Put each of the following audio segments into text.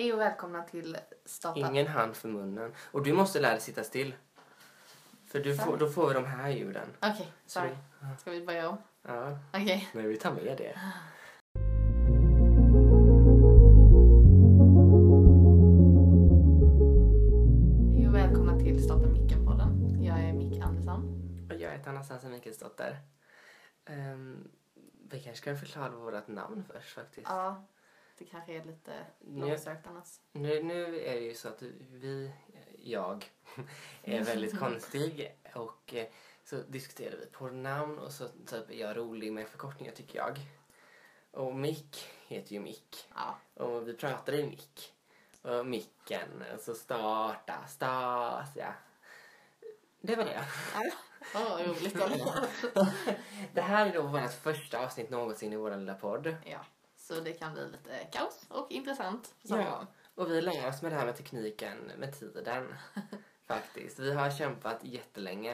Hej och välkomna till Starta. Ingen hand för munnen. Och du måste lära dig sitta still. För du får, då får vi de här ljuden. Okej, Så sorry. Ska vi börja om? Ja, Okej. men vi tar med det. Hej och välkomna till Starta Micken-podden. Jag är Mick Andersson. Och jag heter Anastasia Mikaelsdotter. Um, vi kanske ska förklara vårt namn först faktiskt. Ja, det kanske är lite Nu, långsökt annars. nu, nu är det ju så att vi, jag, är väldigt konstig och eh, så diskuterar vi på namn och så typ är jag rolig med förkortningar tycker jag. Och Mick heter ju Mick. Ja, Och vi pratade i mick. Och micken, och så starta, Stasia. Det var det. Åh, vad roligt. Det här är då vårt första avsnitt någonsin i vår lilla podd. ja, så det kan bli lite kaos och intressant Ja. Och vi lär oss med det här med tekniken med tiden. Faktiskt. Vi har kämpat jättelänge.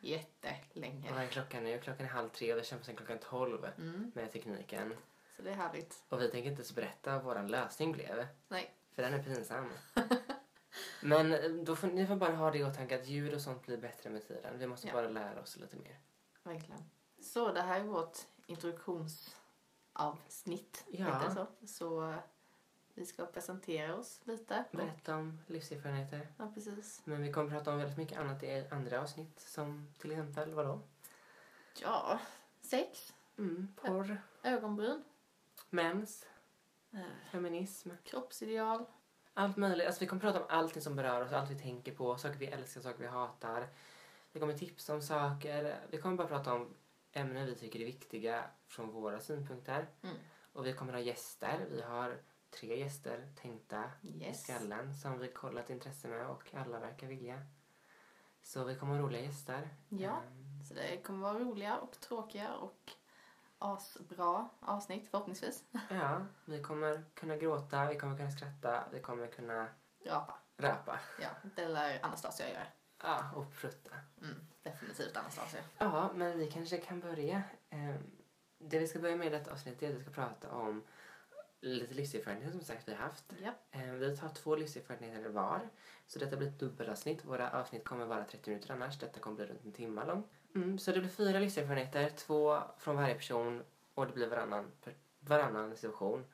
Vad Jättelänge. är klockan nu? Klockan är halv tre och vi har kämpat sedan klockan tolv Mm, med tekniken. så det är härligt. Och vi tänker inte ens berätta vad vår lösning blev. Nej, För den är pinsam. Men eh, då får, ni får bara ha det i åtanke att ljud och sånt blir bättre med tiden. Vi måste Ja. bara lära oss lite mer. verkligen. Så det här är vårt introduktionsavsnitt. Ja. heter det Så. så eh, vi ska presentera oss lite. Berätta om livserfarenheter. ja, precis. Men vi kommer prata om väldigt mycket annat i andra avsnitt. Som till exempel vadå? Ja, sex, Mm, porr, ögonbryn, mens, eh, feminism. kroppsideal. Allt möjligt. Alltså vi kommer prata om allting som berör oss. Allt vi tänker på. Saker vi älskar, saker vi hatar. Vi kommer tipsa om saker. Vi kommer bara prata om ämnen vi tycker är viktiga från våra synpunkter. Mm. Och vi kommer ha gäster. Vi har tre gäster tänkta i Yes. skallen som vi kollat intresse med och alla verkar vilja. Så vi kommer ha roliga gäster. Ja. Ehm, Så det kommer vara roliga och tråkiga och asbra avsnitt förhoppningsvis. Ja, vi kommer kunna gråta, vi kommer kunna skratta, vi kommer kunna Rapa. rapa. Ja, det lär Anastasia göra. Ja, och prutta. Mm, definitivt Anastasia. Ja, men vi kanske kan börja. Ehm, Det vi ska börja med i detta avsnitt är att vi ska prata om lite livserfarenheter som sagt vi har haft. Ja. Ehm, Vi tar två livserfarenheter var. Så detta blir ett dubbelavsnitt. Våra avsnitt kommer vara 30 minuter annars. Detta kommer bli runt en timme lång. Mm, så det blir fyra livserfarenheter, två från varje person och det blir varannan, varannan situation.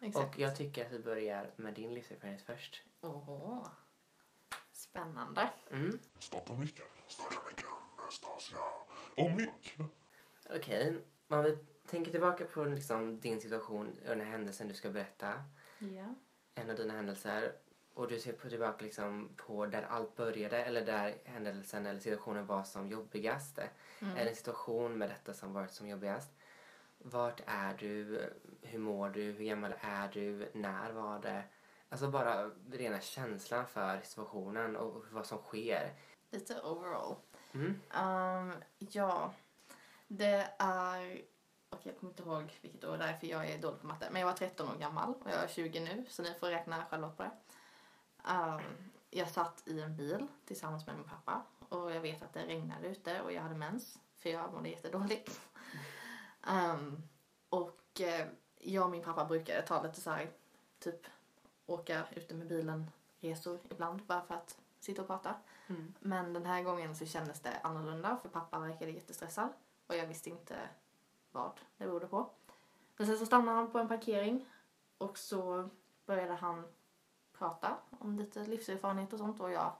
Exakt. Och jag tycker att vi börjar med din livserfarenhet först. Åh. Spännande. Mm. Starta micken, starta micken, Anastasia och Mick. Okej, om vi tänker tillbaka på liksom din situation och den här händelsen du ska berätta. Ja. En av dina händelser. Och du ser på tillbaka liksom på där allt började eller där händelsen eller situationen var som jobbigast. Mm. Det en situation med detta som varit som jobbigast? Vart är du? Hur mår du? Hur gammal är du? När var det? Alltså bara rena känslan för situationen och vad som sker. Lite overall. Mm. Um, ja, det är... Okej, jag kommer inte ihåg vilket år det är för jag är dålig på matte. Men jag var 13 år gammal och jag är 20 nu så ni får räkna själva på det. Um, jag satt i en bil tillsammans med min pappa och jag vet att det regnade ute och jag hade mens för jag mådde jättedåligt. Um, och eh, jag och min pappa brukade ta lite så här, typ åka ute med bilen resor ibland bara för att sitta och prata. Mm. Men den här gången så kändes det annorlunda för pappa verkade jättestressad och jag visste inte vad det berodde på. Men sen så stannade han på en parkering och så började han prata om lite livserfarenhet och sånt och jag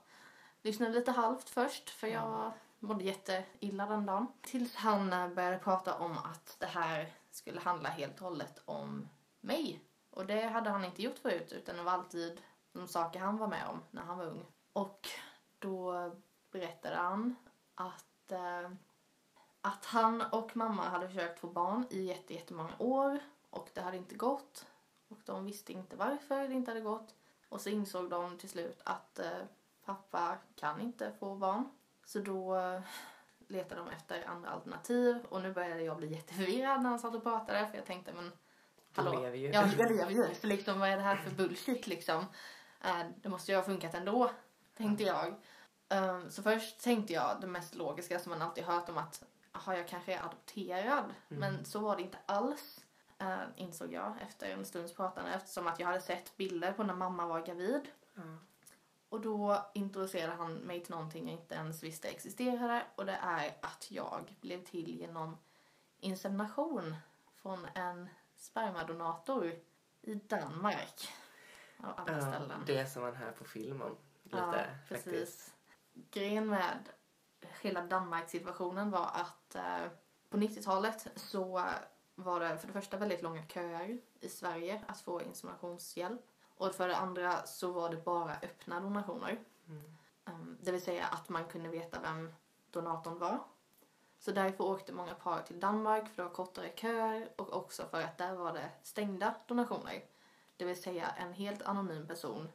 lyssnade lite halvt först för jag mådde jätteilla den dagen. Tills han började prata om att det här skulle handla helt och hållet om mig. Och det hade han inte gjort förut utan det var alltid de saker han var med om när han var ung. Och då berättade han att, eh, att han och mamma hade försökt få barn i jätte, jättemånga år och det hade inte gått. Och de visste inte varför det inte hade gått. Och så insåg de till slut att eh, pappa kan inte få barn. Så då eh, letade de efter andra alternativ och nu började jag bli jätteförvirrad när han satt och pratade för jag tänkte men Hallå? lever ju. Ja, jag lever ju. För liksom, vad är det här för bullshit liksom? Eh, det måste ju ha funkat ändå, tänkte jag. Um, så först tänkte jag det mest logiska som man alltid hört om att aha, jag kanske är adopterad. Men så var det inte alls. eh, insåg jag efter en stunds pratande eftersom att jag hade sett bilder på när mamma var gravid. Ja. Och då introducerade han mig till någonting jag inte ens visste existerade och det är att jag blev till genom insemination från en spermadonator i Danmark. Av alla Ja, ställen. det som man hör på film om. Lite, Ja, faktiskt. precis. Grejen med hela Danmark-situationen var att eh, på 90-talet så var det för det första väldigt långa köer i Sverige att få inseminationshjälp. Och för det andra så var det bara öppna donationer. Mm. Um, det vill säga att man kunde veta vem donatorn var. Så därför åkte många par till Danmark för det var kortare köer och också för att där var det stängda donationer. Det vill säga en helt anonym person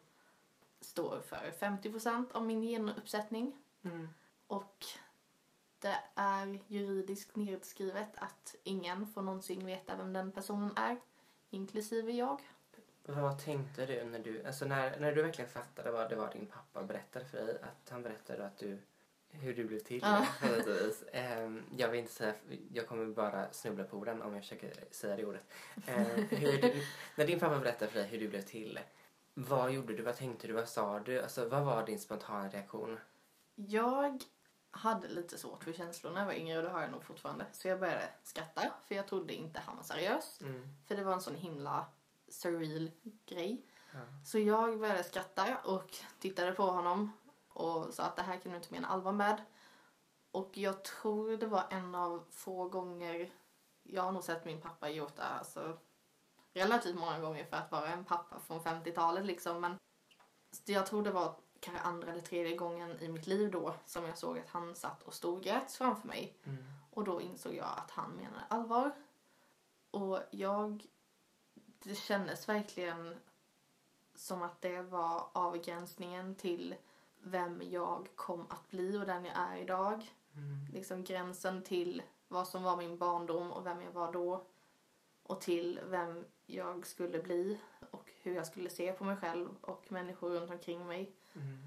står för 50% av min genuppsättning Mm. Och det är juridiskt nedskrivet att ingen får någonsin veta vem den personen är, inklusive jag. Vad tänkte du när du, alltså när, när du verkligen fattade vad det var din pappa berättade för dig? Att han berättade att du, hur du blev till Ja. Ehm, jag vill inte säga, jag kommer bara snubbla på orden om jag försöker säga det ordet. Hur du, när din pappa berättade för dig hur du blev till, vad gjorde du, vad tänkte du, vad sa du? Alltså vad var din spontana reaktion? Jag hade lite svårt för känslor när jag var yngre och det har jag nog fortfarande. Så jag började skratta för jag trodde inte han var seriös. Mm. För det var en sån himla surreal grej. Ja. Så jag började skratta och tittade på honom och sa att det här kan du inte mena allvar med. Och jag tror det var en av få gånger, jag har nog sett min pappa gjort det alltså, relativt många gånger för att vara en pappa från 50-talet liksom. Men jag tror det var kanske andra eller tredje gången i mitt liv då som jag såg att han satt och storgrät framför mig. Mm. Och då insåg jag att han menade allvar. Och jag... Det kändes verkligen som att det var avgränsningen till vem jag kom att bli och den jag är idag. Mm. Liksom gränsen till vad som var min barndom och vem jag var då. Och till vem jag skulle bli och hur jag skulle se på mig själv och människor runt omkring mig. Mm.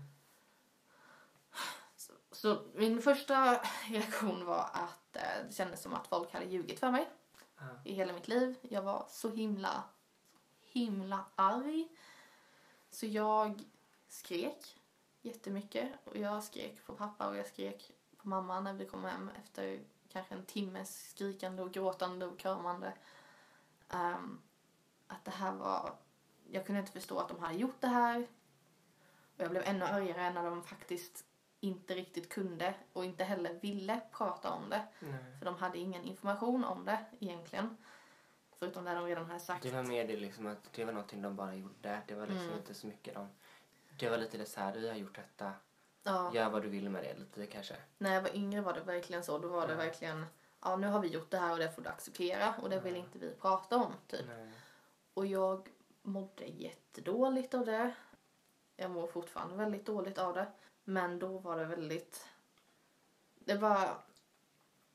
Så, så min första reaktion var att eh, det kändes som att folk hade ljugit för mig Ja. i hela mitt liv. Jag var så himla, himla arg. Så jag skrek jättemycket. Och jag skrek på pappa och jag skrek på mamma när vi kom hem efter kanske en timmes skrikande och gråtande och kramande. Ehm, att det här var... Jag kunde inte förstå att de hade gjort det här. Och jag blev ännu argare när de faktiskt inte riktigt kunde och inte heller ville prata om det. Nej. För de hade ingen information om det egentligen. Förutom det de redan hade sagt. Det var mer det liksom att det var någonting de bara gjorde. Det var liksom Mm. inte så mycket de... Det var lite det så här, vi har gjort detta. Ja. Gör vad du vill med det lite kanske. När jag var yngre var det verkligen så. Då var det Ja. verkligen, ja nu har vi gjort det här och det får du acceptera och det vill Ja. inte vi prata om. Typ. Nej. Och jag mådde jättedåligt av det. Jag mår fortfarande väldigt dåligt av det. Men då var det väldigt... Det var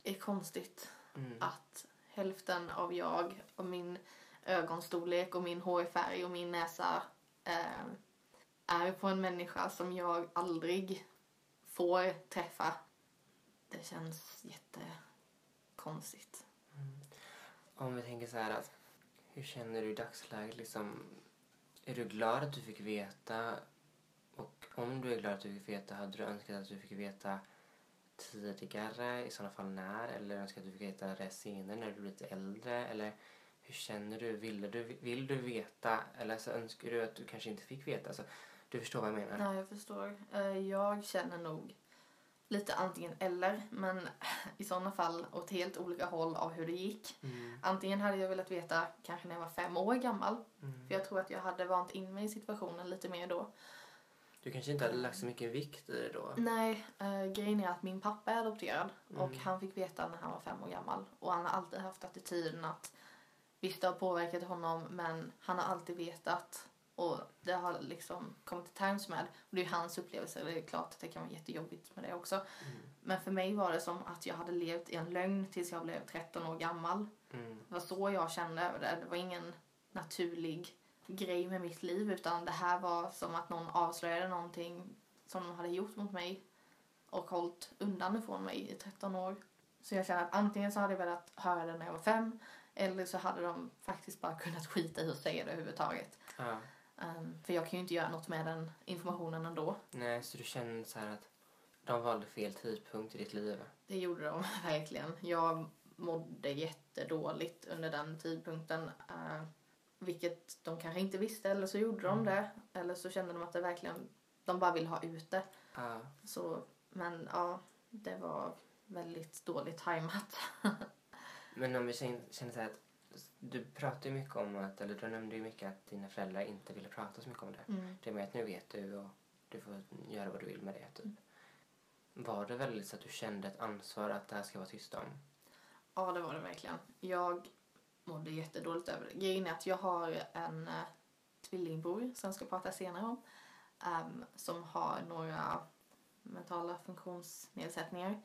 är konstigt Mm. att hälften av jag och min ögonstorlek och min hårfärg och min näsa eh, är på en människa som jag aldrig får träffa. Det känns jättekonstigt. Om vi tänker så här att hur känner du i dagsläget liksom? Är du glad att du fick veta? Om du är glad att du fick veta, hade du önskat att du fick veta tidigare? I sådana fall när? Eller önskat att du fick veta det senare när du blir lite äldre? Eller hur känner du? Vill du, vill du veta? Eller så önskar du att du kanske inte fick veta? Alltså, du förstår vad jag menar? Ja, jag förstår. Eh, Jag känner nog lite antingen eller, men i sådana fall åt helt olika håll av hur det gick. Mm. Antingen hade jag velat veta kanske när jag var fem år gammal, Mm. för jag tror att jag hade vant in mig i situationen lite mer då. Du kanske inte hade lagt så mycket vikt i det då? Nej, äh, grejen är att min pappa är adopterad och Mm. han fick veta när han var fem år gammal. Och han har alltid haft attityden att visst det har påverkat honom men han har alltid vetat och det har liksom kommit till terms med. Och det är hans upplevelse, det är klart att det kan vara jättejobbigt med det också. Mm. Men för mig var det som att jag hade levt i en lögn tills jag blev 13 år gammal. Mm. Det var så jag kände över det. Det var ingen naturlig grej med mitt liv utan det här var som att någon avslöjade någonting som de hade gjort mot mig och hållit undan ifrån mig i 13 år. Så jag känner att antingen så hade jag velat höra det när jag var fem Eller så hade de faktiskt bara kunnat skita i att säga det överhuvudtaget. Ja. Ehm, för jag kan ju inte göra något med den informationen ändå. Nej, så du känner så här att de valde fel tidpunkt i ditt liv? Det gjorde de verkligen. Jag mådde jättedåligt under den tidpunkten. eh, vilket de kanske inte visste, eller så gjorde de det. Eller så kände de att det verkligen, de bara ville ha ut det. Ja. Så, men ja, det var väldigt dåligt tajmat. Men om vi känner, så här att du pratar ju mycket om att, eller du nämnde ju mycket att dina föräldrar inte ville prata så mycket om det. Mm. Det med att nu vet du och du får göra vad du vill med det typ. Var det väldigt så att du kände ett ansvar att det här ska vara tyst om? Ja, det var det verkligen. Jag mådde jättedåligt över det. Grejen är att jag har en uh, tvillingbror som jag ska prata senare om. ehm, som har några mentala funktionsnedsättningar.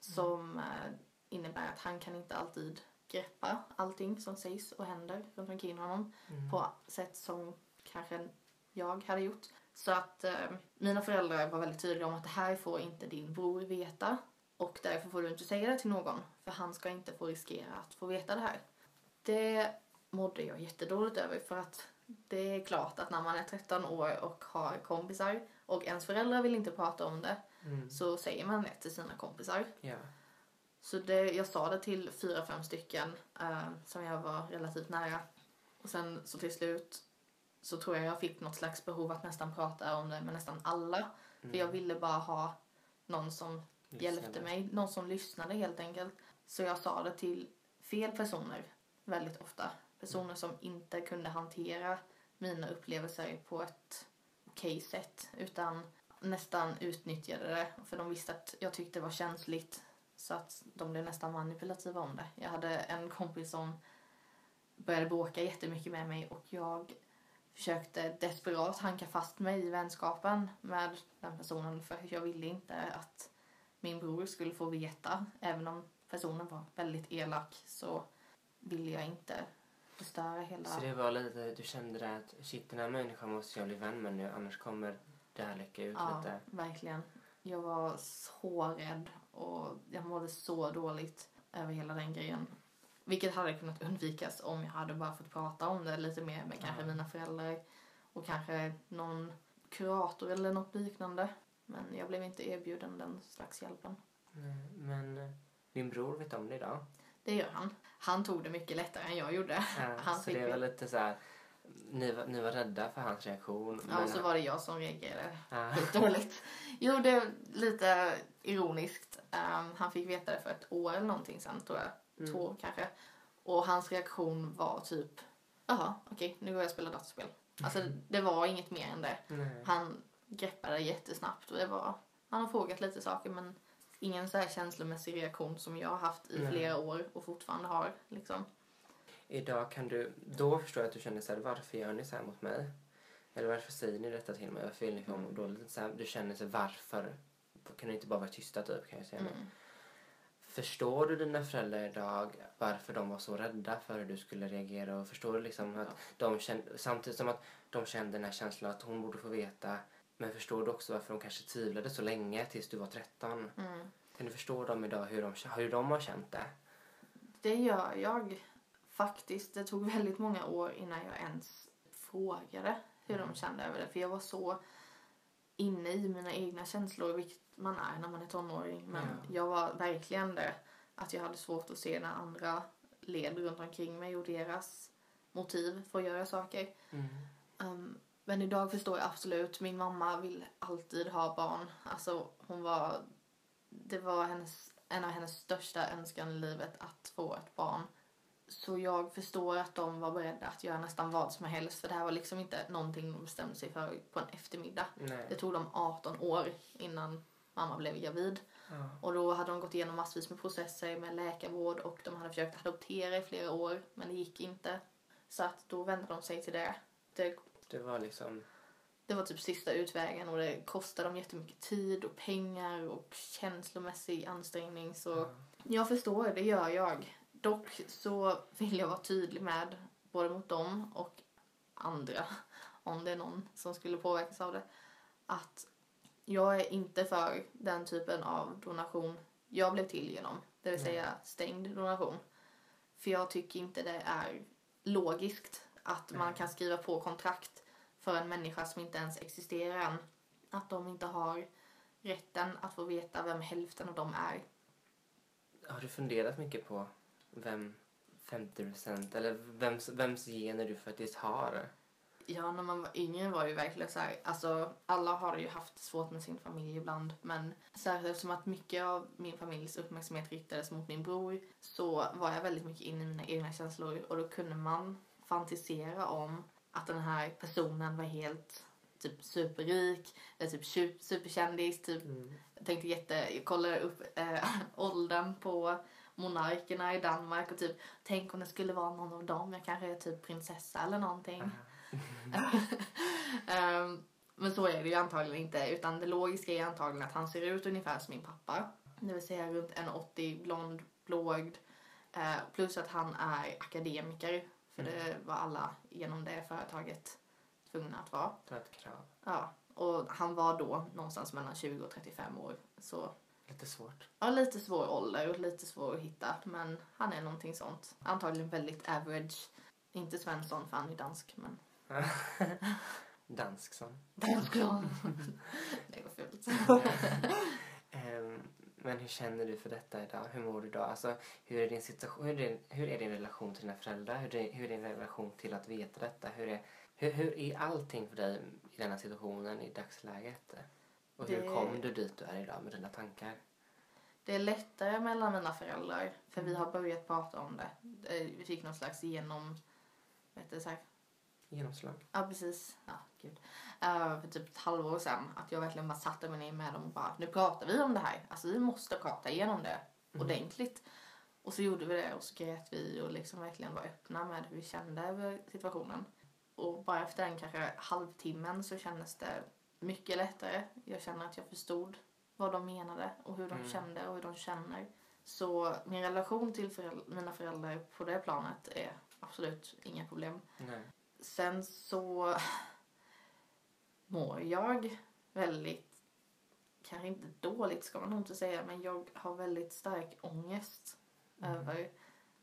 Som eh, innebär att han kan inte alltid greppa allting som sägs och händer runt omkring honom på sätt som kanske jag hade gjort. Så att eh, mina föräldrar var väldigt tydliga om att det här får inte din bror veta och därför får du inte säga det till någon för han ska inte få riskera att få veta det här. Det mådde jag jättedåligt över för att det är klart att när man är 13 år och har kompisar och ens föräldrar vill inte prata om det Mm. så säger man det till sina kompisar. Ja. Så det, jag sa det till fyra, fem stycken eh, som jag var relativt nära. Och sen så till slut så tror jag jag fick något slags behov att nästan prata om det med nästan alla. För jag ville bara ha någon som hjälpte Lyssnade. mig, någon som lyssnade helt enkelt. Så jag sa det till fel personer väldigt ofta. Personer som inte kunde hantera mina upplevelser på ett okej sätt utan nästan utnyttjade det för de visste att jag tyckte det var känsligt så att de blev nästan manipulativa om det. Jag hade en kompis som började bråka jättemycket med mig och jag försökte desperat hanka fast mig i vänskapen med den personen för jag ville inte att min bror skulle få veta. Även om personen var väldigt elak så ville jag inte förstöra hela... Så det var lite, du kände där att shit den här människan måste jag bli vän med nu annars kommer det här läcka ut Ja, lite. verkligen. Jag var så rädd och jag mådde så dåligt över hela den grejen. Vilket hade kunnat undvikas om jag hade bara fått prata om det lite mer med kanske Ja. mina föräldrar och kanske någon kurator eller något liknande. Men jag blev inte erbjuden den slags hjälpen. Men eh, din bror vet om det idag? Det gör han. Han tog det mycket lättare än jag gjorde. Ja, Han så det var lite så här, ni, var- ni var rädda för hans reaktion. Ja, och så var det jag som reagerade Ja. dåligt. Jo, det är lite ironiskt. Ehm, han fick veta det för ett år eller någonting sen, tror jag. Mm. Två kanske. Och hans reaktion var typ, jaha, okej, nu går jag och spelar dataspel. Alltså, det var inget mer än det. Nej. Han greppade jättesnabbt och det var, han har frågat lite saker men ingen så här känslomässig reaktion som jag har haft i Nej. flera år och fortfarande har. Liksom. Idag kan du, då förstår jag att du känner så här, varför gör ni så här mot mig? Eller varför säger ni detta till mig? Varför vill ni få mig dåligt? Så här, du känner så här, varför? Kan ni inte bara vara tysta typ kan jag säga. Mm. Förstår du dina föräldrar idag varför de var så rädda för hur du skulle reagera? Och förstår du liksom att de kände, samtidigt som att de kände den här känslan att hon borde få veta. Men förstår du också varför de kanske tvivlade så länge tills du var 13? Mm. Kan du förstå dem idag hur de, hur de har känt det? Det gör jag faktiskt. Det tog väldigt många år innan jag ens frågade hur de kände över det. För jag var så inne i mina egna känslor, vilket man är när man är tonåring. Men Ja. jag var verkligen det. Att jag hade svårt att se när andra led runt omkring mig och deras motiv för att göra saker. Um, men idag förstår jag absolut. Min mamma vill alltid ha barn. Alltså hon var... Det var hennes, en av hennes största önskan i livet att få ett barn. Så jag förstår att de var beredda att göra nästan vad som helst. För det här var liksom inte någonting de bestämde sig för på en eftermiddag. Det Nej. tog dem 18 år innan mamma blev gravid. Ja. Och då hade de gått igenom massvis med processer med läkarvård och de hade försökt adoptera i flera år men det gick inte. Så att då vände de sig till det. Det Det var liksom... det var typ sista utvägen och det kostade dem jättemycket tid och pengar och känslomässig ansträngning. Så Ja. jag förstår, det gör jag. Dock så vill jag vara tydlig med både mot dem och andra, om det är någon som skulle påverkas av det, att jag är inte för den typen av donation jag blev till genom, det vill säga stängd donation. För jag tycker inte det är logiskt att man kan skriva på kontrakt för en människa som inte ens existerar än. Att de inte har rätten att få veta vem hälften av dem är. Har du funderat mycket på vem 50% eller vems, vems gener du faktiskt har? Ja, när man var yngre var det ju verkligen så här, alltså alla har ju haft svårt med sin familj ibland, men särskilt eftersom att mycket av min familjs uppmärksamhet riktades mot min bror så var jag väldigt mycket inne i mina egna känslor och då kunde man fantisera om att den här personen var helt typ superrik, eller typ su- superkändis, typ jag tänkte jätte, jag kollade upp eh, åldern på monarkerna i Danmark och typ tänk om det skulle vara någon av dem, jag kanske är typ prinsessa eller någonting. Ehm, men så är det ju antagligen inte. Utan det logiska är antagligen att han ser ut ungefär som min pappa. Det vill säga runt 1,80, blond, blåögd. Eh, plus att han är akademiker. För det var alla genom det företaget tvungna att vara. Det var ett krav. Ja, och han var då någonstans mellan 20 och 35 år. Så Lite svårt. ja, lite svår ålder och lite svår att hitta. Men han är någonting sånt. Antagligen väldigt average. Inte Svensson för han är dansk men Dansk som. dansk ja. Det går fult. Men hur känner du för detta idag? Hur mår du idag? Alltså, hur, är din situation, hur, är din, hur är din relation till dina föräldrar? Hur är, hur är din relation till att veta detta? Hur är, hur, hur är allting för dig i denna situationen i dagsläget? Och hur Det- kom du dit du är idag med dina tankar? Det är lättare mellan mina föräldrar för vi har börjat prata om det. Eh, Vi fick någon slags genom... Vet du, så här, Genomslag? Ja, precis. Ja, gud. Eh, för typ ett halvår sedan. Att jag verkligen bara satte mig ner med dem och bara, nu pratar vi om det här. Alltså vi måste prata igenom det ordentligt. Och så gjorde vi det och så grät vi och liksom verkligen var öppna med hur vi kände över situationen. Och bara efter den kanske halvtimmen så kändes det mycket lättare. Jag känner att jag förstod vad de menade och hur de Mm. kände och hur de känner. Så min relation till föräld- mina föräldrar på det planet är absolut inga problem. Nej. Sen så mår jag väldigt, kanske inte dåligt ska man nog inte säga, men jag har väldigt stark ångest över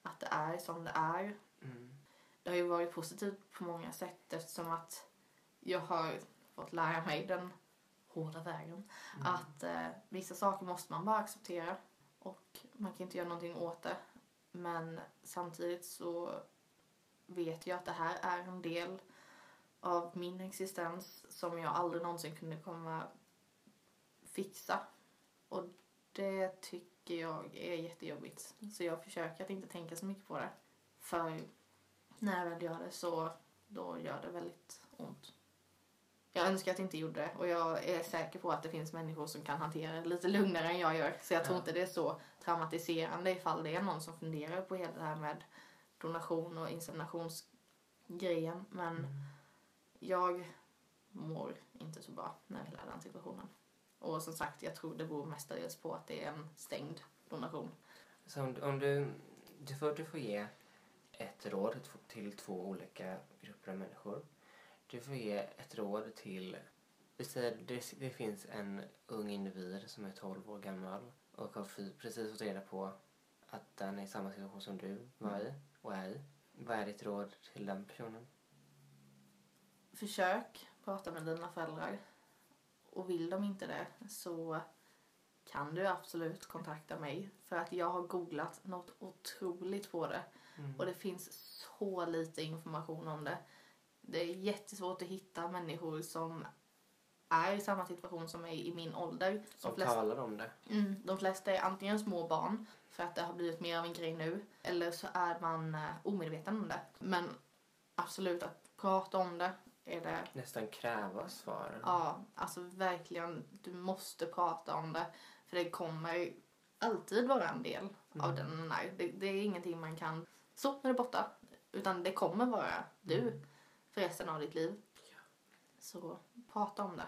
att det är som det är. Mm. Det har ju varit positivt på många sätt eftersom att jag har fått lära mig den hårda vägen. Att eh, vissa saker måste man bara acceptera och man kan inte göra någonting åt det. Men samtidigt så vet jag att det här är en del av min existens som jag aldrig någonsin kunde komma fixa. Och det tycker jag är jättejobbigt. Så jag försöker att inte tänka så mycket på det. För när jag väl gör det så då gör det väldigt ont. Jag önskar att jag inte gjorde det och jag är säker på att det finns människor som kan hantera det lite lugnare än jag gör. Så jag tror inte det är så traumatiserande ifall det är någon som funderar på hela det här med donation och inseminationsgrejen. Men Mm. jag mår inte så bra när i den situationen. Och som sagt, jag tror det beror mestadels på att det är en stängd donation. Så om, om du, du, får, du får ge ett råd till två olika grupper av människor. Du får ge ett råd till... Vi det, det finns en ung individ som är 12 år gammal och har precis fått reda på att den är i samma situation som du var i och är i. Vad är ditt råd till den personen? Försök prata med dina föräldrar. Och vill de inte det så kan du absolut kontakta mig. För att jag har googlat något otroligt på det. Mm. Och det finns så lite information om det. Det är jättesvårt att hitta människor som är i samma situation som mig i min ålder. Som De flesta, talar om det. mm, de flesta är antingen små barn för att det har blivit mer av en grej nu. Eller så är man eh, omedveten om det. Men absolut att prata om det är det Nästan kräva svar. Ja, alltså verkligen. Du måste prata om det. För det kommer alltid vara en del av den den är. Det, det är ingenting man kan... Så, nu är det borta. Utan det kommer vara du för resten av ditt liv. Så prata om det.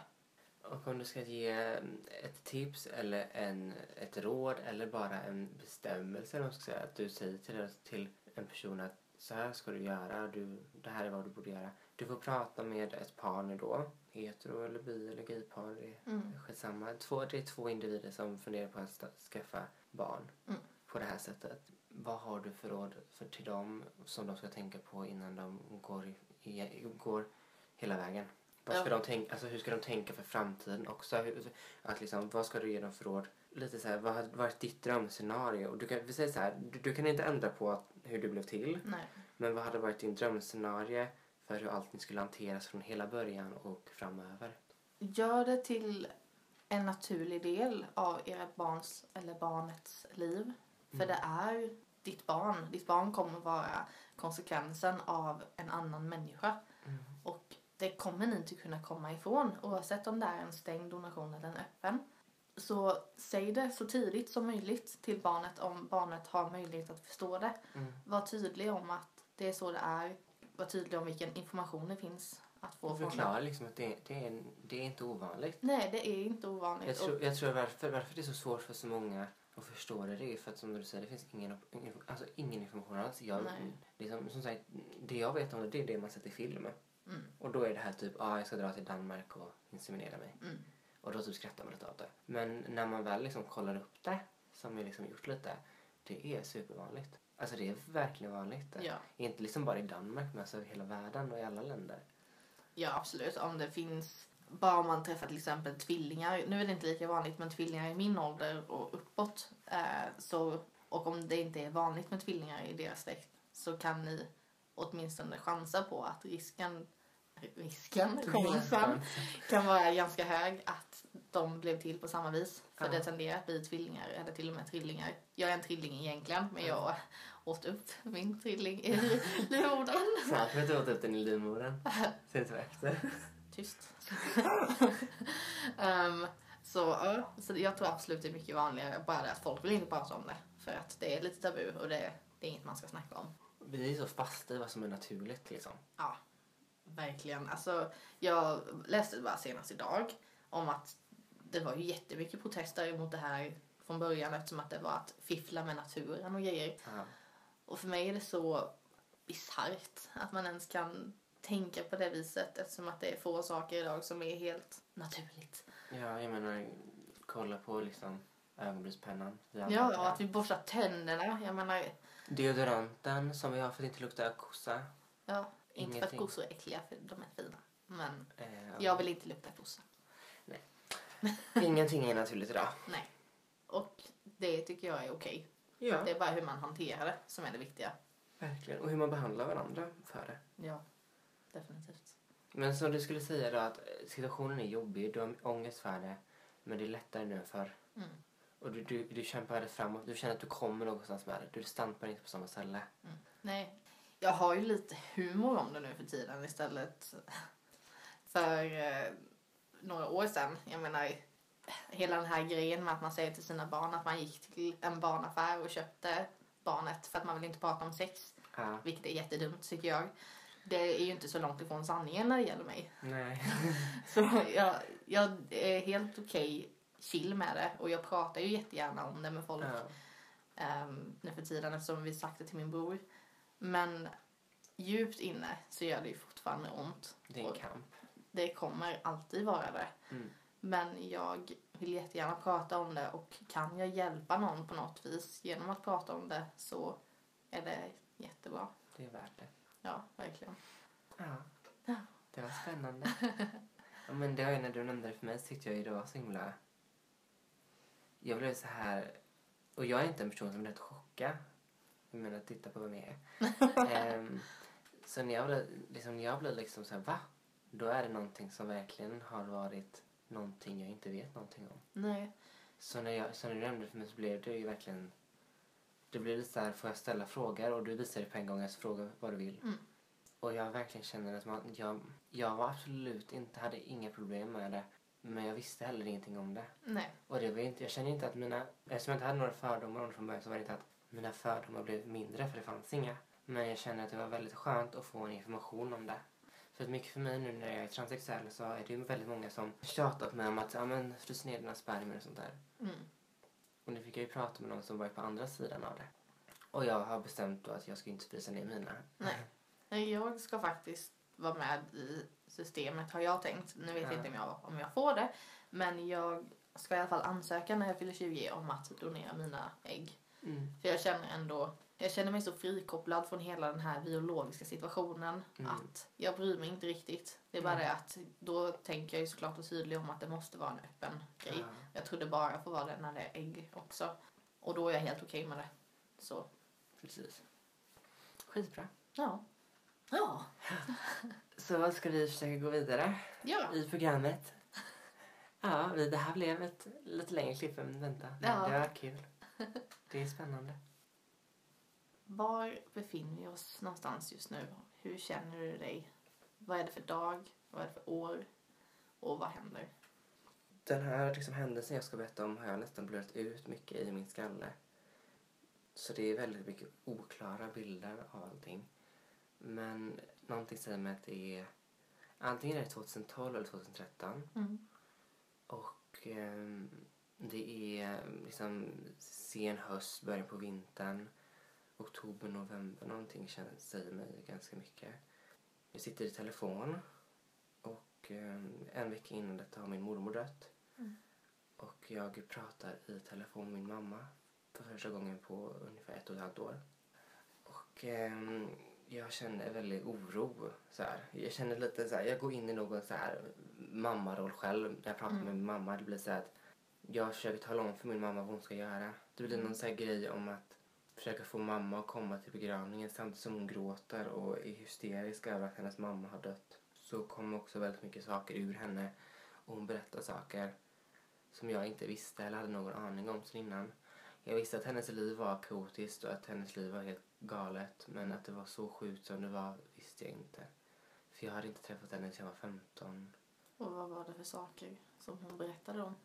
Och om du ska ge ett tips eller en, ett råd eller bara en bestämmelse, eller säga, att du säger till, till en person att så här ska du göra, du, det här är vad du borde göra. Du får prata med ett par nu då, hetero eller bi eller gaypar, det är Mm. skitsamma. Två, det är två individer som funderar på att skaffa barn Mm. på det här sättet. vad har du för råd för, till dem som de ska tänka på innan de går, i, går hela vägen? Vad ska Ja. de tänka, alltså hur ska de tänka för framtiden också? Hur, att liksom, vad ska du ge dem för råd? Lite så här, vad har varit ditt drömscenario? Du kan, vi säger så här, du, du kan inte ändra på att, hur du blev till. Nej. Men vad hade varit din drömscenario för hur allting skulle hanteras från hela början och framöver? Gör det till en naturlig del av ert barns eller barnets liv. För Mm. det är ditt barn. Ditt barn kommer vara konsekvensen av en annan människa. Det kommer ni inte kunna komma ifrån oavsett om det är en stängd donation eller en öppen. Så säg det så tidigt som möjligt till barnet om barnet har möjlighet att förstå det. Mm. Var tydlig om att det är så det är. Var tydlig om vilken information det finns att få Och från det. förklara liksom att det, det, är, det är inte ovanligt. Nej, det är inte ovanligt. Jag tror, jag tror varför, varför det är så svårt för så många att förstå det, det är för att som du säger, det finns ingen, ingen, alltså ingen information alls. Jag, Nej. liksom, som sagt, det jag vet om det, det är det man sett i film. Mm. Och då är det här typ, ja ah, jag ska dra till Danmark och inseminera mig. Mm. Och då typ skrattar man lite åt det. Men när man väl liksom kollar upp det, som vi liksom gjort lite, det är supervanligt. Alltså det är verkligen vanligt. Ja. Inte liksom bara i Danmark, men alltså i hela världen och i alla länder. ja, absolut. Om det finns... Bara om man träffar till exempel tvillingar. Nu är det inte lika vanligt, men tvillingar i min ålder och uppåt. Eh, så, och om det inte är vanligt med tvillingar i deras släkt så kan ni åtminstone chansa på att risken, risken, chansen kan vara ganska hög att de blev till på samma vis. För Ja. det tenderar att bli tvillingar eller till och med trillingar. Jag är en trilling egentligen, men jag åt upp min trilling i livmodern. Snart får du åt upp den i livmodern. Sen så efter. Tyst. Ehm, så, ja, så jag tror absolut det är mycket vanligare. Bara det att folk vill inte prata om det. För att det är lite tabu och det, det är inget man ska snacka om. Vi är så fasta i vad som är naturligt liksom. Ja, verkligen. Alltså, jag läste bara senast idag om att det var ju jättemycket protester mot det här från början eftersom att det var att fiffla med naturen och grejer. Ja. Och för mig är det så bisarrt att man ens kan tänka på det viset eftersom att det är få saker idag som är helt naturligt. Ja, jag menar, kolla på liksom ögonbrynspennan. Ja, och att vi borstar tänderna. Jag menar, Deodoranten som vi har för att inte lukta kossa. ja, inte för att kossor är äckliga för de är fina. Men Eh, jag vill inte lukta kossa. Ingenting är naturligt idag. Nej. Och det tycker jag är okej. Ja, Det är bara hur man hanterar det som är det viktiga. verkligen. Och hur man behandlar varandra för det. Ja, definitivt. Men som du skulle säga då att situationen är jobbig, du har ångest för det. Men det är lättare nu än förr. Mm. Och du, du, du kämpar det framåt. Du känner att du kommer någonstans med det. Du stampar inte på samma ställe. Mm. Nej. Jag har ju lite humor om det nu för tiden istället. För eh, några år sedan, jag menar hela den här grejen med att man säger till sina barn att man gick till en barnaffär och köpte barnet för att man vill inte prata om sex. Ja. Vilket är jättedumt tycker jag. Det är ju inte så långt ifrån sanningen när det gäller mig. Nej. Så jag, jag är helt okej chill med det och jag pratar ju jättegärna om det med folk Ja. ehm, nu för tiden eftersom vi sagt det till min bror. Men djupt inne så gör det ju fortfarande ont. Det är en kamp. det kommer alltid vara det. Mm. Men jag vill jättegärna prata om det och kan jag hjälpa någon på något vis genom att prata om det så är det jättebra. Det är värt det. Ja, verkligen. Ja. Det var spännande. ja, men det var ju när du nämnde det för mig så tyckte jag ju det var så himla... Jag blev så här... Och jag är inte en person som är lätt chockad. Jag menar, titta på vem jag är. Ehm, så när jag blev, liksom, när jag blev liksom så här, va? Då är det någonting som verkligen har varit någonting jag inte vet någonting om. Nej. Så när, jag, så när du nämnde det för mig så blev det ju verkligen... Det blev lite så här, får jag ställa frågor? Och du visade på en gång, alltså fråga vad du vill. Mm. Och jag verkligen känner att man, jag, jag var absolut inte, hade inga problem med det. Men jag visste heller ingenting om det. Nej. Och det var inte, jag känner inte att mina, eftersom jag inte hade några fördomar om det från början så var det inte att mina fördomar blev mindre för det fanns inga. Men jag känner att det var väldigt skönt att få en information om det. För mycket för mig nu när jag är transsexuell så är det väldigt många som tjatat med om att ja men frysa ner dina spermier och sånt där. Mm. Och nu fick jag ju prata med någon som var på andra sidan av det. Och jag har bestämt då att jag ska inte frysa ner mina. Nej. Jag ska faktiskt vara med i systemet har jag tänkt. Nu vet jag Ja. inte om jag, om jag får det. Men jag ska i alla fall ansöka när jag fyller 20 om att donera mina ägg. Mm. För jag känner ändå Jag känner mig så frikopplad från hela den här biologiska situationen Mm. att jag bryr mig inte riktigt. Det är bara det att då tänker jag ju såklart och tydlig om att det måste vara en öppen grej. Ja. Jag tror det bara får vara det när det är ägg också. Och då är jag helt okej med det. Så, Precis. Skitbra. ja. Ja. Så ska vi försöka gå vidare Ja. i programmet. Ja, vi- det här blev ett lite längre klipp än väntat. Men Ja. det var kul. Det är spännande. Var befinner vi oss någonstans just nu? Hur känner du dig? Vad är det för dag? Vad är det för år? Och vad händer? Den här liksom, händelsen jag ska berätta om har jag nästan blurrat ut mycket i min skalle. Så det är väldigt mycket oklara bilder av allting. Men någonting säger mig att det är antingen är det 2012 eller 2013. Mm. Och ehm, det är liksom sen höst, början på vintern. Oktober, november någonting säger mig ganska mycket. Jag sitter i telefon och ehm, en vecka innan detta har min mormor dött. Mm. Och jag pratar i telefon med min mamma för första gången på ungefär ett och ett halvt år. Och ehm, jag känner väldigt oro. Så här. Jag känner lite så här, jag går in i någon så här mammaroll själv när jag pratar Mm. med min mamma. Det blir så här att jag försöker tala om för min mamma vad hon ska göra. Det blir någon så här grej om att försöka få mamma att komma till begravningen samtidigt som hon gråter och är hysterisk över att hennes mamma har dött. Så kommer också väldigt mycket saker ur henne och hon berättar saker som jag inte visste eller hade någon aning om sen innan. Jag visste att hennes liv var kaotiskt och att hennes liv var helt galet men att det var så sjukt som det var visste jag inte. För jag hade inte träffat henne sedan jag var 15. Och vad var det för saker som hon berättade om?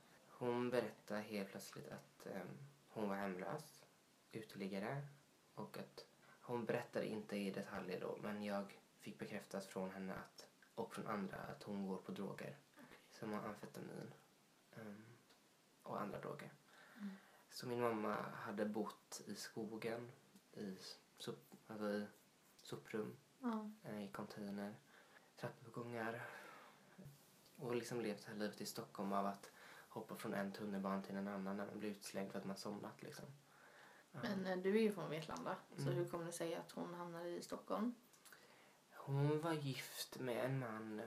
Hon berättade helt plötsligt att ehm, hon var hemlös, uteliggare och att hon berättade inte i detaljer då men jag fick bekräftat från henne att, och från andra att hon går på droger som amfetamin ehm, och andra droger. Mm. Så min mamma hade bott i skogen i, sop, alltså i soprum eh, i container, trappuppgångar och liksom levt det här livet i Stockholm av att hoppa från en tunnelbana till en annan när man blir utslängd för att man somnat liksom. Men eh, du är ju från Vetlanda. Så Mm. hur kommer det sig att hon hamnade i Stockholm? Hon var gift med en man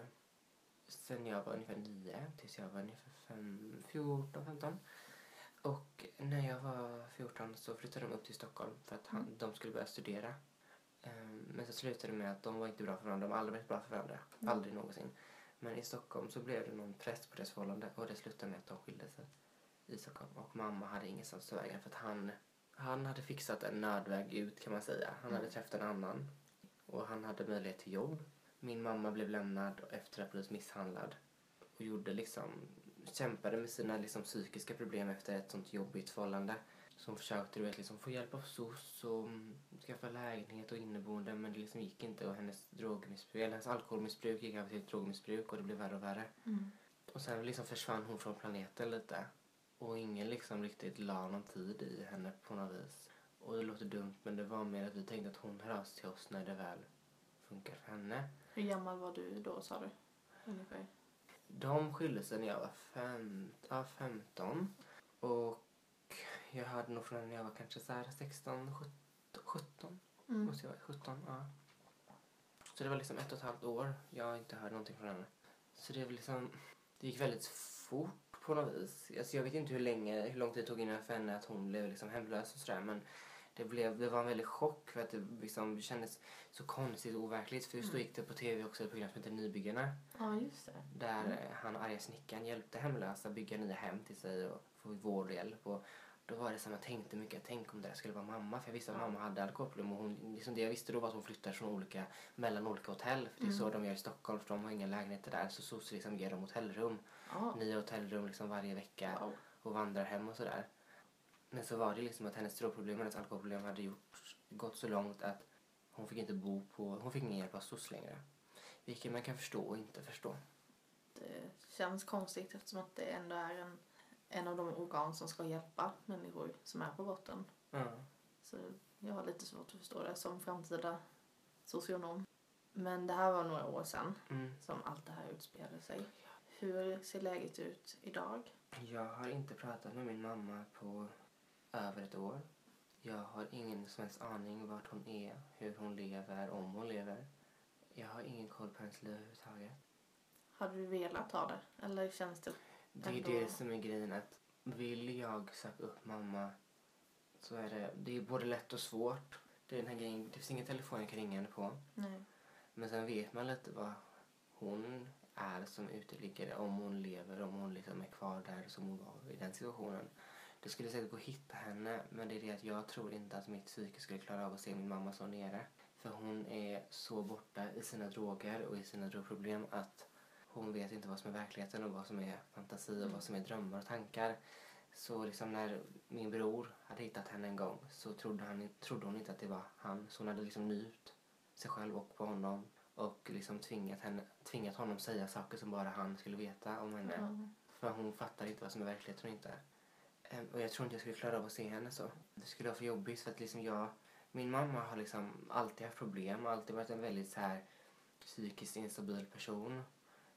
sen jag var ungefär nio tills jag var ungefär fem, 14, 15. Och när jag var 14 så flyttade de upp till Stockholm för att han, Mm. de skulle börja studera. Ehm, Men så slutade det med att de var inte bra för varandra. De har aldrig varit bra för varandra. Mm. Aldrig någonsin. Men i Stockholm så blev det någon press på deras förhållande och det slutade med att de skilde sig i Stockholm. Och mamma hade ingenstans att vägen för att han, han hade fixat en nödväg ut kan man säga. Han hade Mm. träffat en annan och han hade möjlighet till jobb. Min mamma blev lämnad efter att ha blivit misshandlad och gjorde liksom, kämpade med sina liksom psykiska problem efter ett sånt jobbigt förhållande. Hon försökte du vet, liksom, få hjälp av SOS och mm, skaffa lägenhet och inneboende men det liksom gick inte och hennes drogmissbruk, eller hennes alkoholmissbruk gick över till drogmissbruk och det blev värre och värre. Mm. Och sen liksom försvann hon från planeten lite. Och ingen liksom riktigt la någon tid i henne på något vis. Och det låter dumt men det var mer att vi tänkte att hon hör av sig till oss när det väl funkar för henne. Hur gammal var du då sa du? Ungefär. De skilde sig när jag var fem, ja, 15. Och jag hörde nog från när jag var kanske så här 16, 17. 17 Mm. måste jag vara. 17, ja. Så det var liksom ett och ett halvt år jag inte hörde någonting från henne. Så det var liksom, det gick väldigt fort på något vis. Alltså jag vet inte hur länge, hur lång tid det tog innan för henne att hon blev liksom hemlös och sådär men det, blev, det var en väldig chock för att det liksom kändes så konstigt och overkligt. För just då Mm. gick det på tv också ett program som heter Nybyggarna. Ja, just det. Där Mm. han arga snickaren hjälpte hemlösa bygga nya hem till sig och få vård och hjälp. Och då var det som jag tänkte mycket, tänk om det där skulle vara mamma. För jag visste att mamma hade alkoholproblem. Och hon, liksom det jag visste då var att hon flyttade från olika, mellan olika hotell. För det är så Mm. de gör i Stockholm, för de har inga lägenheter där. Så SOS liksom ger dem hotellrum. Ja. Nya hotellrum liksom varje vecka Wow. och vandrar hem och sådär. Men så var det liksom att hennes drogproblem hennes alkoholproblem hade gjort, gått så långt att hon fick inte bo på, hon fick ingen hjälp av SOS längre. Vilket man kan förstå och inte förstå. Det känns konstigt eftersom att det ändå är en, en av de organ som ska hjälpa människor som är på botten. Ja. Så jag har lite svårt att förstå det som framtida socionom. Men det här var några år sedan Mm. som allt det här utspelade sig. Hur ser läget ut idag? Jag har inte pratat med min mamma på över ett år. Jag har ingen som helst aning vart hon är, hur hon lever, om hon lever. Jag har ingen koll på hennes liv överhuvudtaget. Hade du velat ha det? Eller känns det... Det är det som är grejen att vill jag söka upp mamma så är det, det är både lätt och svårt. Det är den här grejen, det finns ingen telefon jag kan ringa henne på. Nej. Men sen vet man lite vad hon är som uteliggare, om hon lever, om hon liksom är kvar där som hon var i den situationen. Det skulle säkert gå att hitta henne, men det är det att jag tror inte att mitt psyke skulle klara av att se min mamma så nere. För hon är så borta i sina droger och i sina drogproblem att hon vet inte vad som är verkligheten och vad som är fantasi och vad som är drömmar och tankar. Så liksom när min bror hade hittat henne en gång så trodde, han, trodde hon inte att det var han. Så hon hade liksom nypt sig själv och på honom och liksom tvingat, henne, tvingat honom säga saker som bara han skulle veta om henne. Ja. För hon fattar inte vad som är verkligheten och inte. Ehm, Och jag tror inte jag skulle klara av att se henne så. Det skulle vara för jobbigt för att liksom jag, min mamma har liksom alltid haft problem, alltid varit en väldigt så här psykiskt instabil person.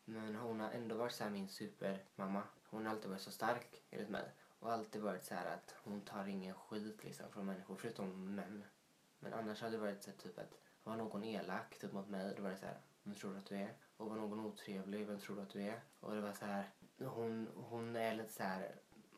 Men hon har ändå varit så här min supermamma. Hon har alltid varit så stark enligt mig. Och alltid varit så här att hon tar ingen skit liksom från människor förutom män. Men annars hade det varit så här, typ att var någon elak typ mot mig, då var det så här, vem tror du att du är? Och var någon otrevlig, vem tror du att du är? Och det var så här, hon, hon är lite så här,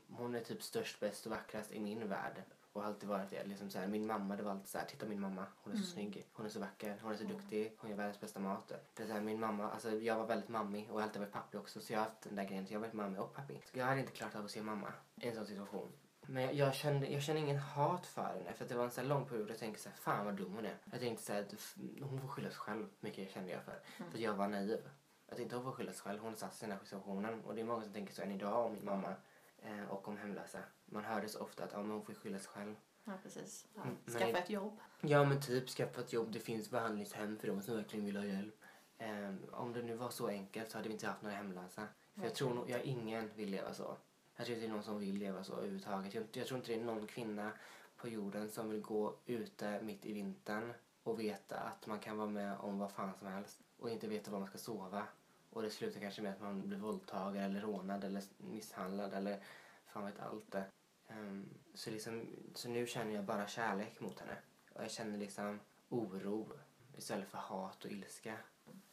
hon är typ störst, bäst och vackrast i min värld. Och alltid varit det. Liksom så här, min mamma, det var alltid så här, titta min mamma, hon är så snygg, hon är så vacker, hon är så duktig, hon gör världens bästa mat. Det är så här, min mamma, alltså jag var väldigt mammig och jag har alltid varit pappig också så jag har haft den där grejen, så jag har varit mammig och pappig. Så jag hade inte klarat av att se mamma i en sån situation. Men jag, jag, kände, jag kände ingen hat för henne för att det var en här lång period jag tänkte så här, fan vad dum hon är. Jag tänkte så här, att hon får skylla sig själv, mycket kände jag för. För att jag var naiv. Jag tänkte hon får skylla sig själv, hon satt sig i den här situationen. Och det är många som tänker så än idag om min mamma eh, och om hemlösa. Man hörde så ofta att ja, men hon får skylla sig själv. Ja, precis. Ja. Mm, men- Skaffa ett jobb. Ja men typ skaffa ett jobb, det finns behandlingshem för de som verkligen vill ha hjälp. Ehm, om det nu var så enkelt så hade vi inte haft några hemlösa. För jag tror nog, jag ingen vill leva så. Jag tror inte det är någon som vill leva så överhuvudtaget. Jag, jag tror inte det är någon kvinna på jorden som vill gå ute mitt i vintern och veta att man kan vara med om vad fan som helst och inte veta var man ska sova. Och det slutar kanske med att man blir våldtagen eller rånad eller misshandlad eller fan vet allt det. Ehm, så, liksom, så nu känner jag bara kärlek mot henne. Och jag känner liksom oro istället för hat och ilska.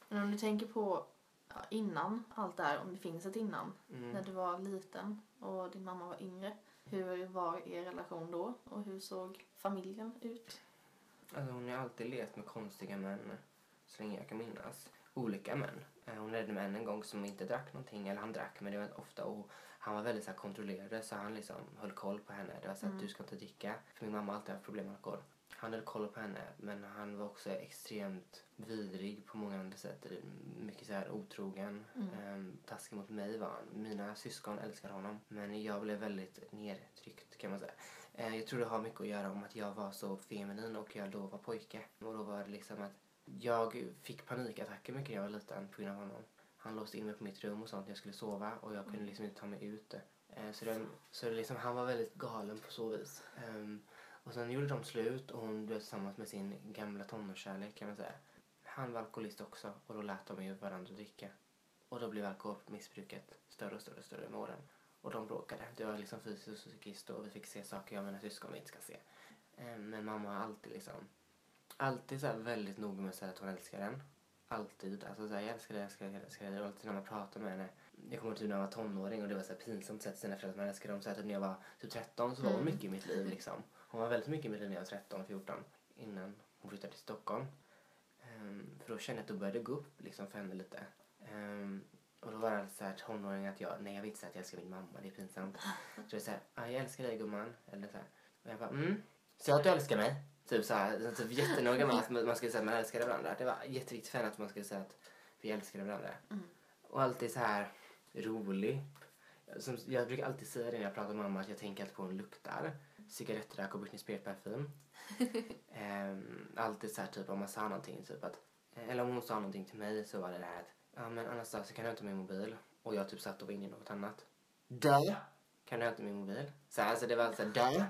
Men om du tänker på ja, innan allt det här, om det finns ett innan. Mm. När du var liten och din mamma var yngre. Hur var er relation då? Och hur såg familjen ut? Alltså hon har alltid levt med konstiga män så länge jag kan minnas. Olika män. Eh, Hon levde med en en gång som inte drack någonting, eller han drack men det var ofta och han var väldigt så här, kontrollerande så han liksom höll koll på henne. Det var så att du ska inte dricka. För min mamma har alltid haft problem med alkohol. Han höll koll på henne men han var också extremt vidrig på många andra sätt. Mycket så här otrogen. Mm. taskig mot mig var han. Mina syskon älskade honom men jag blev väldigt nedtryckt kan man säga. Eh, Jag tror det har mycket att göra om att jag var så feminin och jag då var pojke. Och då var det liksom att jag fick panikattacker mycket när jag var liten på grund av honom. Han låste in mig på mitt rum och sånt när jag skulle sova och jag kunde liksom inte ta mig ut. Eh, Så, den, så det liksom, han var väldigt galen på så vis. Um, och sen gjorde de slut och hon blev tillsammans med sin gamla tonårskärlek kan man säga. Han var alkoholist också och då lät de ju varandra dricka. Och då blev alkoholmissbruket större och större och större med åren. Och de bråkade. Det var liksom fysiskt och psykiskt och vi fick se saker jag och mina syskon vi inte ska se. Ehm, men mamma har alltid liksom, alltid så väldigt noga med att säga att hon älskar en. Alltid. Alltså så här, jag älskar dig, jag älskar dig, jag älskar dig. Och alltid när man pratar med henne. Jag kommer ihåg typ när jag var tonåring och det var så här pinsamt till sina föräldrar att man älskar dem. Så här, typ när jag var typ 13 så var hon Mm. mycket i mitt liv liksom. Hon var väldigt mycket i mitt liv när jag var 13, 14. Innan hon flyttade till Stockholm. Ehm, för då kände jag att då började det gå upp liksom för henne lite. Ehm, och då var det så här tonåring att jag, nej jag vill inte säga att jag älskar min mamma, det är pinsamt. Så det är så här, ah, jag älskar dig gumman. Eller så här. Och jag bara, mm. Säg att du älskar mig. Typ så här, typ jättenoga med att man skulle säga att man älskade varandra. Det var jätteviktigt för henne att man skulle säga att vi älskade varandra. Och alltid så här rolig. Som, jag brukar alltid säga det när jag pratar med mamma att jag tänker alltid på hur hon luktar. Cigarettrök och Britney Spears parfym. Ehm, alltid så här typ om man sa någonting typ att eller om hon sa någonting till mig så var det det här att ja men Anastasia kan du hämta min mobil? Och jag typ satt och var inne i något annat. Dö! Kan du hämta min mobil? Så här, alltså det var alltså så dö!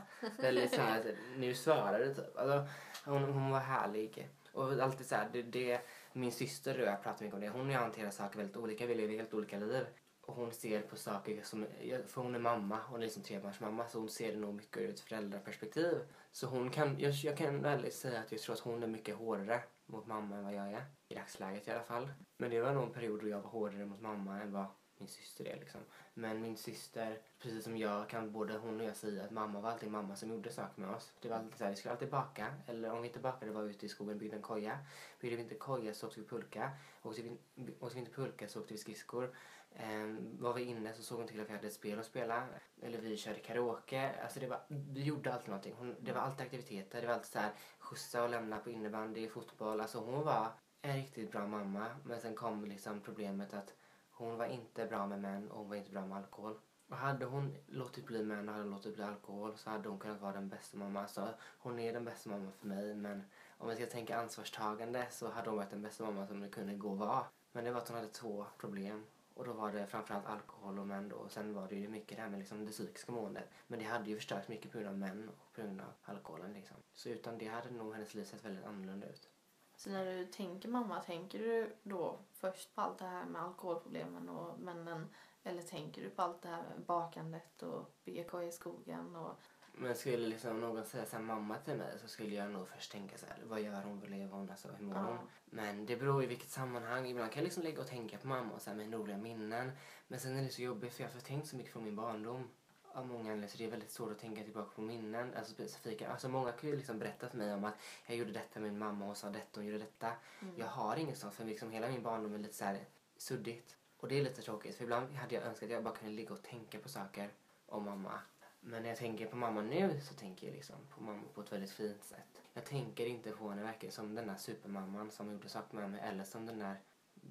Så här, så, nu svarar du typ. Alltså, hon, hon var härlig. Och alltid så här, det, det, min syster och jag pratar mycket om det. Hon och jag hanterar saker väldigt olika. Vi lever helt olika liv. Och hon ser på saker som, för hon är mamma, hon är liksom trebarnsmamma så hon ser det nog mycket ur ett föräldraperspektiv. Så hon kan, jag, jag kan väldigt säga att jag tror att hon är mycket hårdare mot mamma än vad jag är. I dagsläget i alla fall. Men det var nog en period då jag var hårdare mot mamma än vad min syster är liksom. Men min syster, precis som jag, kan både hon och jag säga att mamma var alltid mamma som gjorde saker med oss. Det var alltid så här, vi skulle alltid baka. Eller om vi inte bakade var vi ute i skogen och byggde en koja. Byggde vi inte koja så åkte vi pulka. Åkte vi, åkte vi inte pulka så åkte vi skridskor. Ehm, var vi inne så såg hon till att vi hade ett spel att spela. Eller vi körde karaoke. Alltså det var, vi gjorde alltid någonting. Hon, det var alltid aktiviteter. Det var alltid så här skjutsa och lämna på innebandy, fotboll. Alltså hon var en riktigt bra mamma. Men sen kom liksom problemet att hon var inte bra med män och hon var inte bra med alkohol. Och hade hon låtit bli män och hade låtit bli alkohol så hade hon kunnat vara den bästa mamma. Alltså, hon är den bästa mamman för mig men om vi ska tänka ansvarstagande så hade hon varit den bästa mamma som det kunde gå att vara. Men det var att hon hade två problem. Och då var det framförallt alkohol och män då. Och sen var det ju mycket det här med liksom det psykiska måendet. Men det hade ju förstörts mycket på grund av män och på grund av alkoholen liksom. Så utan det hade nog hennes liv sett väldigt annorlunda ut. Så när du tänker mamma, tänker du då först på allt det här med alkoholproblemen och männen? Eller tänker du på allt det här med bakandet och bygga koja i skogen? Och... Men skulle liksom någon säga så här, mamma till mig så skulle jag nog först tänka så här, vad gör hon, vad lever hon, alltså, hur mår Ja. hon? Men det beror i vilket sammanhang. Ibland kan jag liksom ligga och tänka på mamma och så här, med roliga minnen. Men sen är det så jobbigt för jag har tänkt så mycket från min barndom. Av många anledningar så det är väldigt svårt att tänka tillbaka på minnen. Alltså specifika. Alltså många kan ju liksom berätta för mig om att jag gjorde detta med min mamma och sa detta och hon gjorde detta. Mm. Jag har inget sånt för liksom hela min barndom är lite så här suddigt. Och det är lite tråkigt för ibland hade jag önskat att jag bara kunde ligga och tänka på saker om mamma. Men när jag tänker på mamma nu så tänker jag liksom på mamma på ett väldigt fint sätt. Jag tänker inte på henne verkligen som den där supermamman som gjorde saker med mig eller som den där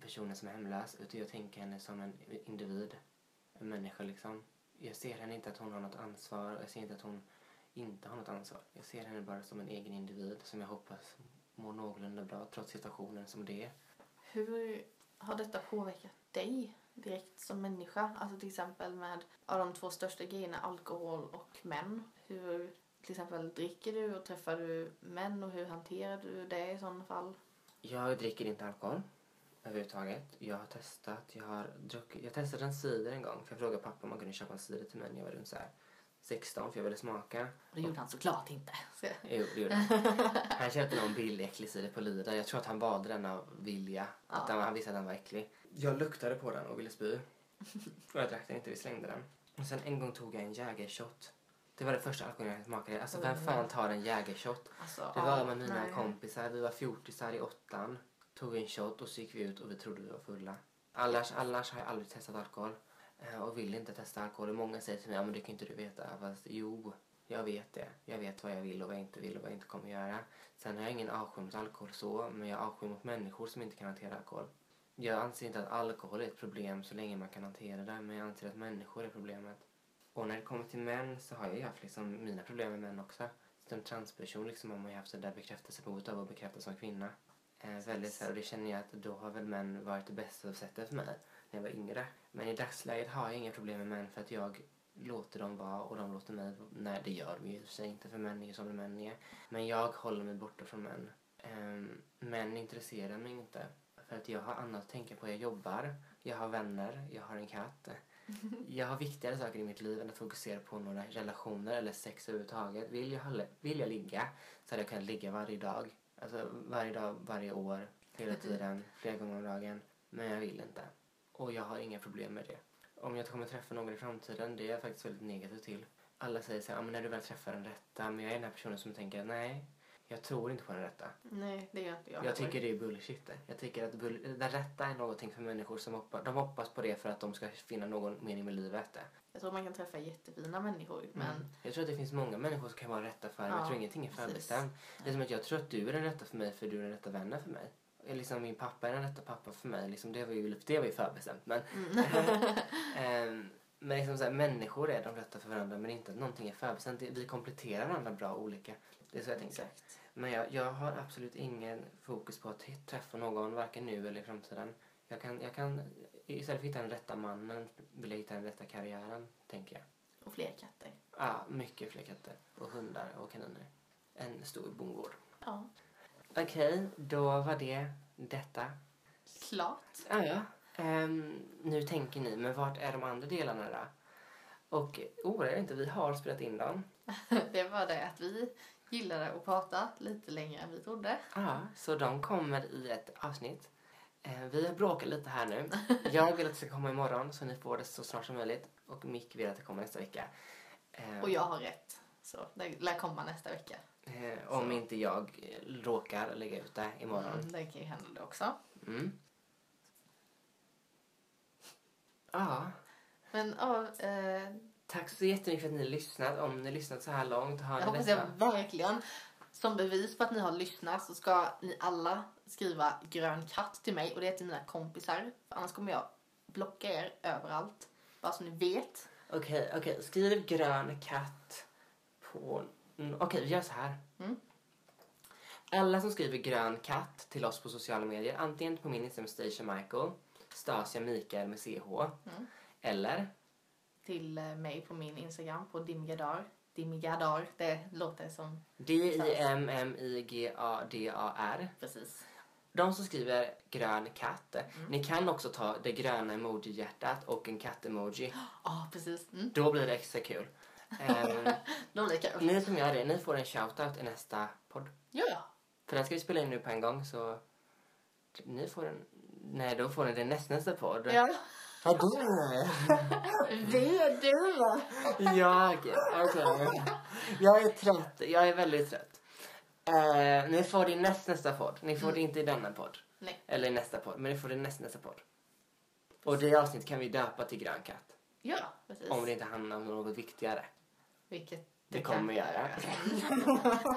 personen som är hemlös utan jag tänker henne som en individ. En människa liksom. Jag ser henne inte att hon har något ansvar och jag ser inte att hon inte har något ansvar. Jag ser henne bara som en egen individ som jag hoppas mår någorlunda bra trots situationen som det är. Hur har detta påverkat dig direkt som människa? Alltså till exempel med av de två största grejerna, alkohol och män. Hur till exempel dricker du och träffar du män och hur hanterar du det i sådana fall? Jag dricker inte alkohol överhuvudtaget. Jag har testat. Jag har druckit. Jag testade en cider en gång. För jag frågade pappa om man kunde köpa en cider till mig när jag var runt så här 16 för jag ville smaka. Det gjorde han såklart inte. Så, Jo, det gjorde han. Han köpte någon billig äcklig cider på Lidl. Jag tror att han valde den av vilja. Att Ja. han, han visste att den var äcklig. Jag luktade på den och ville spy. Och jag drack den inte, vi slängde den. Och sen en gång tog jag en jägershot. Det var det första alkoholen jag smakade. Alltså vem fan tar en jägershot? alltså, Det var med mina nej. kompisar. Vi var fjortisar i åttan. Tog en shot och så gick vi ut och vi trodde vi var fulla. Annars, annars har jag aldrig testat alkohol. Eh, och vill inte testa alkohol. Och många säger till mig, ja men det kan inte du veta. Fast jo, jag vet det. Jag vet vad jag vill och vad jag inte vill och vad jag inte kommer göra. Sen har jag ingen avsky mot alkohol så. Men jag avskyr avsky mot människor som inte kan hantera alkohol. Jag anser inte att alkohol är ett problem så länge man kan hantera det. Men jag anser att människor är problemet. Och när det kommer till män så har jag ju haft liksom mina problem med män också. Som transperson liksom har man ju haft det där bekräftelsebehovet av att bekräftas som kvinna. Eh, väldigt så här, och det känner jag att då har väl män varit det bästa sättet för mig när jag var yngre. Men i dagsläget har jag inga problem med män för att jag låter dem vara och de låter mig Nej, det gör de ju sig inte för män är ju som män är. Men jag håller mig borta från män. Um, män intresserar mig inte. För att jag har annat att tänka på. Jag jobbar, jag har vänner, jag har en katt. Jag har viktigare saker i mitt liv än att fokusera på några relationer eller sex överhuvudtaget. Vill jag, vill jag ligga så hade jag kunnat ligga varje dag. Alltså varje dag, varje år, hela tiden, flera gånger om dagen. Men jag vill inte. Och jag har inga problem med det. Om jag kommer träffa någon i framtiden, det är jag faktiskt väldigt negativ till. Alla säger så här, ja, men när du väl träffar den rätta. Men jag är den här personen som tänker, nej, jag tror inte på den rätta. Nej, det gör inte jag. Jag tycker det är bullshit. Jag tycker att bull- den rätta är någonting för människor som hoppas, de hoppas på det för att de ska finna någon mening med livet. Jag tror man kan träffa jättefina människor, men Jag tror att det finns många människor som kan vara rätta för mig. Ja, jag tror ingenting är förbestämt. Det är som att jag tror att du är den rätta för mig för du är den rätta vännen för mig. Liksom min pappa är den rätta pappa för mig. Liksom det, var ju, det var ju förbestämt. Men, Ehm, men liksom så här, människor är de rätta för varandra men inte att någonting är förbestämt. Vi kompletterar varandra bra olika. Det är så jag tänker. exakt. Men jag, jag har absolut ingen fokus på att träffa någon, varken nu eller i framtiden. Jag kan, jag kan, istället för att hitta den rätta mannen vill jag hitta den rätta karriären, tänker jag. Och fler katter. Ja, mycket fler katter och hundar och kaniner. En stor bondgård. Ja, Okej, då var det detta. klart. Ja, ja. Ehm, nu tänker ni, men vart är de andra delarna då? Och oroa er inte, vi har spelat in dem. Det var det att vi gillade att prata lite längre än vi trodde. Ja, så de kommer i ett avsnitt. Eh, vi har bråkat lite här nu. Jag vill att det ska komma imorgon så ni får det så snart som möjligt. Och Mick vill att det kommer nästa vecka. Eh, Och jag har rätt. Så det lär komma nästa vecka. eh, om inte jag råkar lägga ut det imorgon. Mm, det kan ju hända det också. Mm. Ja, Men ja, tack så jättemycket för att ni har lyssnat. Om ni har lyssnat så här långt har jag hoppas detta. jag verkligen, som bevis på att ni har lyssnat så ska ni alla skriva grön katt till mig och det är till mina kompisar. För annars kommer jag blocka er överallt. Bara så ni vet. Okej, okej. Skriv grön katt på... mm, Okej, vi gör så här. Mm. Alla som skriver grön katt till oss på sociala medier, antingen på min Instagram Station Michael, Stasia Mikael med CH, Mm. eller Till eh, mig på min Instagram på Dimgadar. Dimgadar, det låter som D-I-M-M-I-G-A-D-A-R. precis. De som skriver grön katt, Mm. ni kan också ta det gröna emoji-hjärtat och en katt-emoji. Ja, precis. Mm. Då blir det extra kul. Ehm, Då blir det kul. ni som gör det, ni får en shoutout i nästa podd. Ja, ja. För den ska vi spela in nu på en gång så ni får en... Nej, då får ni det nästnästa podd. Ja. Ja, du! Det är du! Jag, okej. Jag är trött. Jag är väldigt trött. Eh, ni får det i nästnästa podd. Ni får det inte i denna podd. Nej. Eller i nästa podd. Men ni får det i nästnästa podd. Och det avsnitt kan vi döpa till Grön katt. Ja, precis. Om det inte handlar om något viktigare. Vilket Det kommer göra.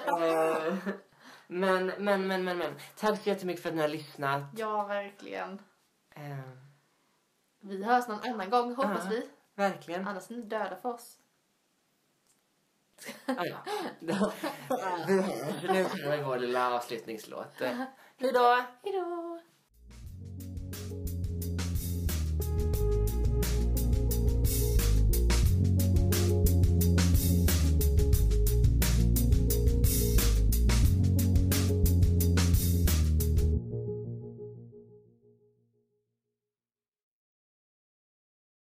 göra. Eh, men, men, men, men, men. Tack så jättemycket för att ni har lyssnat. Ja, verkligen. Eh, Vi hörs någon annan gång, hoppas Ja. vi. verkligen. Annars är ni döda för oss. Ah, ja. Vi hörs. Nu kommer vår lilla avslutningslåt. Hej då! Hejdå!